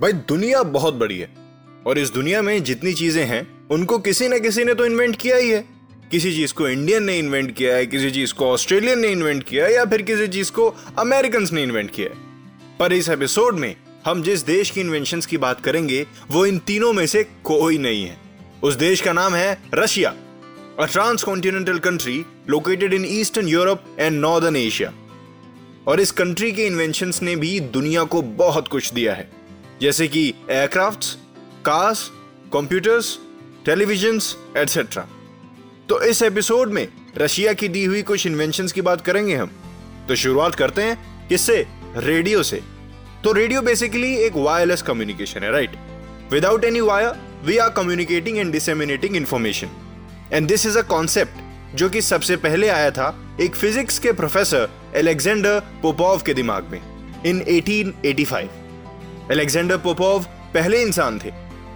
भाई, दुनिया बहुत बड़ी है। और इस दुनिया में जितनी चीज़ें हैं, उनको किसी न किसी ने तो इन्वेंट किया ही है। किसी चीज़ को इंडियन ने इन्वेंट किया है, किसी चीज़ को ऑस्ट्रेलियन ने इन्वेंट किया है, या फिर किसी चीज़ को अमेरिकन ने इन्वेंट किया है। पर इस एपिसोड में हम जिस देश की इन्वेंशन की बात करेंगे, वो इन तीनों में से कोई नहीं है। उस देश का नाम है Russia a transcontinental country located in eastern Europe and northern Asia और इस कंट्री के इन्वेंशन ने भी दुनिया को बहुत कुछ दिया है। जैसे कि aircraft cars computers television etcetera तो इस एपिसोड में रशिया की दी हुई कुछ इन्वेंशन की बात करेंगे हम। तो शुरुआत करते हैं किससे? रेडियो से। तो रेडियो बेसिकली एक वायरलेस कम्युनिकेशन है right without any wire we are communicating and disseminating information and this is a concept जो कि सबसे पहले आया था एक फिजिक्स के प्रोफेसर एलेक्जेंडर पोपोव के दिमाग में इन 1885 एलेक्जेंडर पोपोव पहले इंसान थे,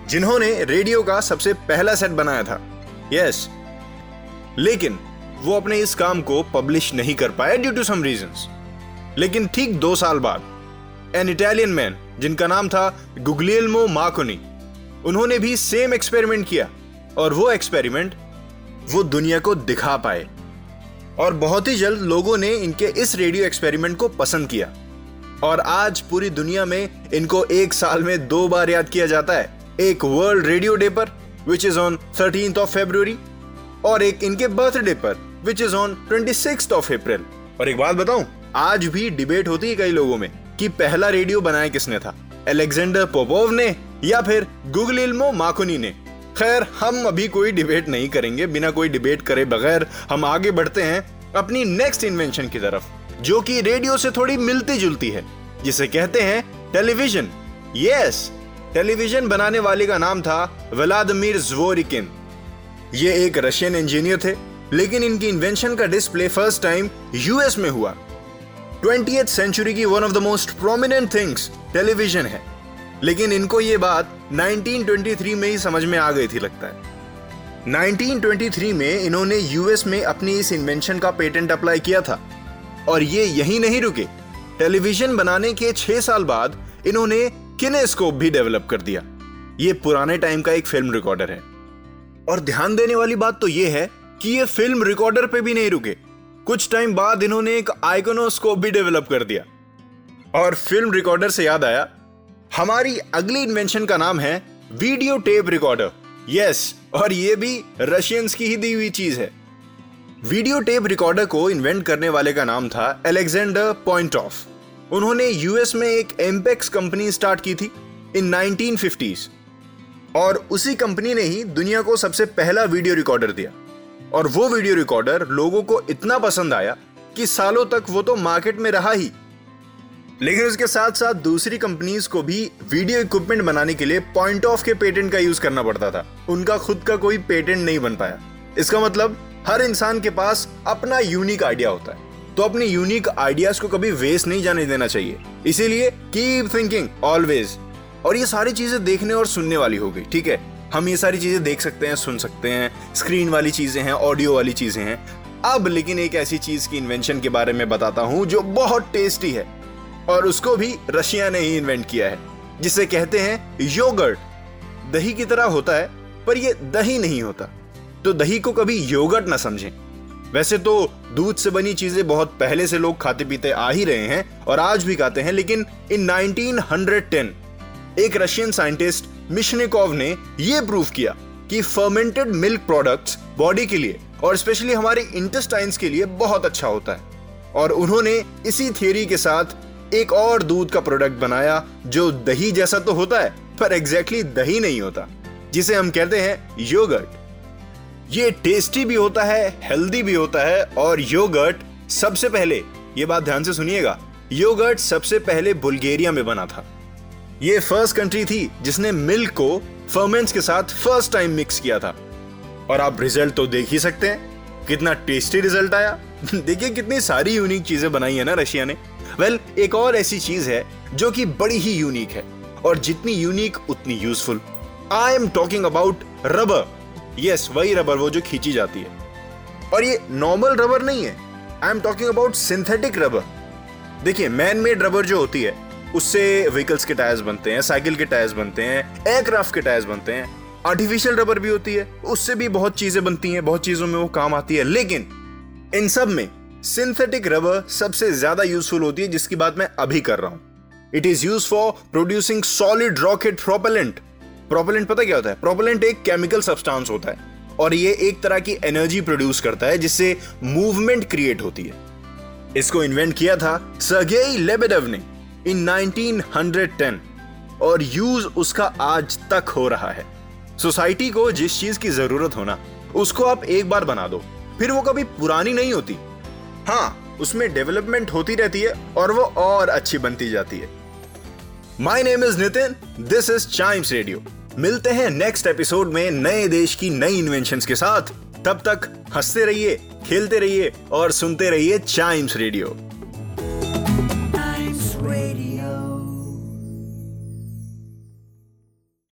जिन्होंने रेडियो का सबसे पहला सेट बनाया था। यस लेकिन वो अपने इस काम को पब्लिश नहीं कर पाए ड्यू टू सम रीजंस लेकिन ठीक दो साल बाद एन इटालियन मैन जिनका नाम था गुगलियल्मो मार्कोनी उन्होंने भी सेम एक्सपेरिमेंट किया और वो एक्सपेरिमेंट वो दुनिया को दिखा पाए। और बहुत ही जल्द लोगों ने इनके इस रेडियो एक्सपेरिमेंट को पसंद किया। और आज पूरी दुनिया में इनको एक साल में दो बार याद किया जाता है। एक वर्ल्ड रेडियो डे पर which is on thirteen of February और एक इनके बर्थडे पर which is on twenty of April और एक बात बताऊँ, आज भी डिबेट होती है कई लोगों में कि पहला रेडियो बनाया किसने था? एलेक्जेंडर पोपोव ने या फिर गुगल माकुनी ने? खैर, हम अभी कोई डिबेट नहीं करेंगे, बिना कोई डिबेट करे बगैर हम आगे बढ़ते हैं अपनी नेक्स्ट इन्वेंशन की तरफ़। जो कि रेडियो से थोड़ी मिलती जुलती है, जिसे कहते हैं टेलीविज़न। यस, टेलीविज़न बनाने वाले का नाम था व्लादिमीर ज्वोरिकिन। ये एक रशियन इंजीनियर थे, लेकिन इनकी इन्वेंशन का डिस्प्ले फ़र्स्ट टाइम यूएस में हुआ। ट्वेंटी सेंचुरी की one of the most prominent things television है। लेकिन इनको ये बात 1923 में ही समझ में आ गई थी लगता है। 1923 में इन्होंने यूएस में अपनी इस इन्वेंशन का पेटेंट अप्लाई किया था। और ये यही नहीं रुके। टेलीविज़न बनाने के छह साल बाद इन्होंने किनेस्कोप भी डेवलप कर दिया। ये पुराने टाइम का एक फ़िल्म रिकॉर्डर है। और ध्यान देने वाली बात तो ये है कि ये फ़िल्म रिकॉर्डर पे भी नहीं रुके। कुछ टाइम बाद इन्होंने एक आइकोनोस्कोप भी डेवलप कर दिया। और फ़िल्म रिकॉर्डर से याद आया, हमारी अगली इन्वेंशन का नाम है वीडियो टेप रिकॉर्डर। यस और ये भी रशियंस की ही दी हुई चीज़ है। वीडियो टेप रिकॉर्डर को इन्वेंट करने वाले का नाम था एलेक्जेंडर पॉइंट ऑफ़ उन्होंने यूएस में एक एम्पेक्स कंपनी स्टार्ट की थी इन 1950s और उसी कंपनी ने ही दुनिया को सबसे पहला वीडियो रिकॉर्डर दिया। और वो वीडियो रिकॉर्डर लोगों को इतना पसंद आया कि सालों तक वो तो मार्केट में रहा ही। लेकिन उसके साथ साथ दूसरी कंपनीज़ को भी वीडियो इक्विपमेंट बनाने के लिए पॉइंट ऑफ़ के पेटेंट का यूज़ करना पड़ता था। उनका खुद का कोई पेटेंट नहीं बन पाया। इसका मतलब हर इंसान के पास अपना यूनिक आइडिया होता है। तो अपने यूनिक आइडियाज़ को कभी वेस्ट नहीं जाने देना चाहिए। इसीलिए कीप थिंकिंग ऑलवेज और ये सारी चीज़ें देखने और सुनने वाली हो गई, ठीक है? हम ये सारी चीज़ें देख सकते हैं, सुन सकते हैं स्क्रीन वाली चीज़ें हैं ऑडियो वाली चीज़ें हैं। अब लेकिन एक ऐसी चीज़ की इन्वेंशन के बारे में बताता हूँ जो बहुत टेस्टी है। और उसको भी रशिया ने ही इन्वेंट किया है, जिसे कहते हैं योगर्ट दही की तरह होता है, पर ये दही नहीं होता। तो दही को कभी योगर्ट ना समझें। वैसे तो दूध से बनी चीज़ें बहुत पहले से लोग खाते पीते आ ही रहे हैं और आज भी खाते हैं, लेकिन इन 1910 एक रशियन साइंटिस्ट मिशनिकोव ने यह प्रूव किया कि फर्मेंटेड मिल्क प्रोडक्ट्स बॉडी के लिए और स्पेशली हमारे इंटेस्टाइन्स के लिए बहुत अच्छा होता है। और उन्होंने इसी थियोरी के साथ एक और दूध का प्रोडक्ट बनाया, जो दही जैसा तो होता है, पर एग्जैक्टली exactly दही नहीं होता, जिसे हम कहते हैं योगर्ट ये टेस्टी भी होता है हेल्दी भी होता है और योगर्ट सबसे पहले ये बात ध्यान से सुनिएगा योगर्ट सबसे पहले बुल्गेरिया में बना था। ये फ़र्स्ट कंट्री थी जिसने मिल्क को फर्मेंट्स के साथ फ़र्स्ट टाइम मिक्स किया था। और आप रिज़ल्ट तो देख ही सकते हैं कितना टेस्टी रिज़ल्ट आया। देखिए कितनी सारी यूनिक चीज़ें बनाई है ना रशिया ने। वेल well, एक और ऐसी चीज़ है जो कि बड़ी ही यूनिक है और जितनी यूनिक उतनी useful I am talking about rubber yes वही रबर वो जो खींची जाती है। और ये नॉर्मल रबर नहीं है। I am talking about synthetic rubber देखिए मैन मेड रबर जो होती है, उससे व्हीकल्स के टायर्स बनते हैं साइकिल के टायर्स बनते हैं एयरक्राफ्ट के टायर्स बनते हैं। आर्टिफिशियल रबर भी होती है, उससे भी बहुत चीज़ें बनती हैं, बहुत चीज़ों में वो काम आती है। लेकिन, इन सब में सिंथेटिक रबर सबसे ज़्यादा यूजफुल होती है, जिसकी बात मैं अभी कर रहा हूँ। It is use for producing solid rocket propellant propellant पता क्या होता है? प्रोपेलेंट एक केमिकल सब्सटेंस होता है और ये एक तरह की एनर्जी प्रोड्यूस करता है जिससे मूवमेंट क्रिएट होती है। इसको इन्वेंट किया था सर्गेई लेबेडेव ने इन 1910 और यूज़ उसका आज तक हो रहा है। सोसाइटी को जिस चीज़ की ज़रूरत होना उसको आप एक बार बना दो, फिर वो कभी पुरानी नहीं होती। हाँ उसमें डेवलपमेंट होती रहती है और वो और अच्छी बनती जाती है। My name is Nitin this is chimes radio मिलते हैं नेक्स्ट एपिसोड में नए देश की नई इन्वेंशन के साथ। तब तक हँसते रहिए, खेलते रहिए और सुनते रहिए चाइम्स रेडियो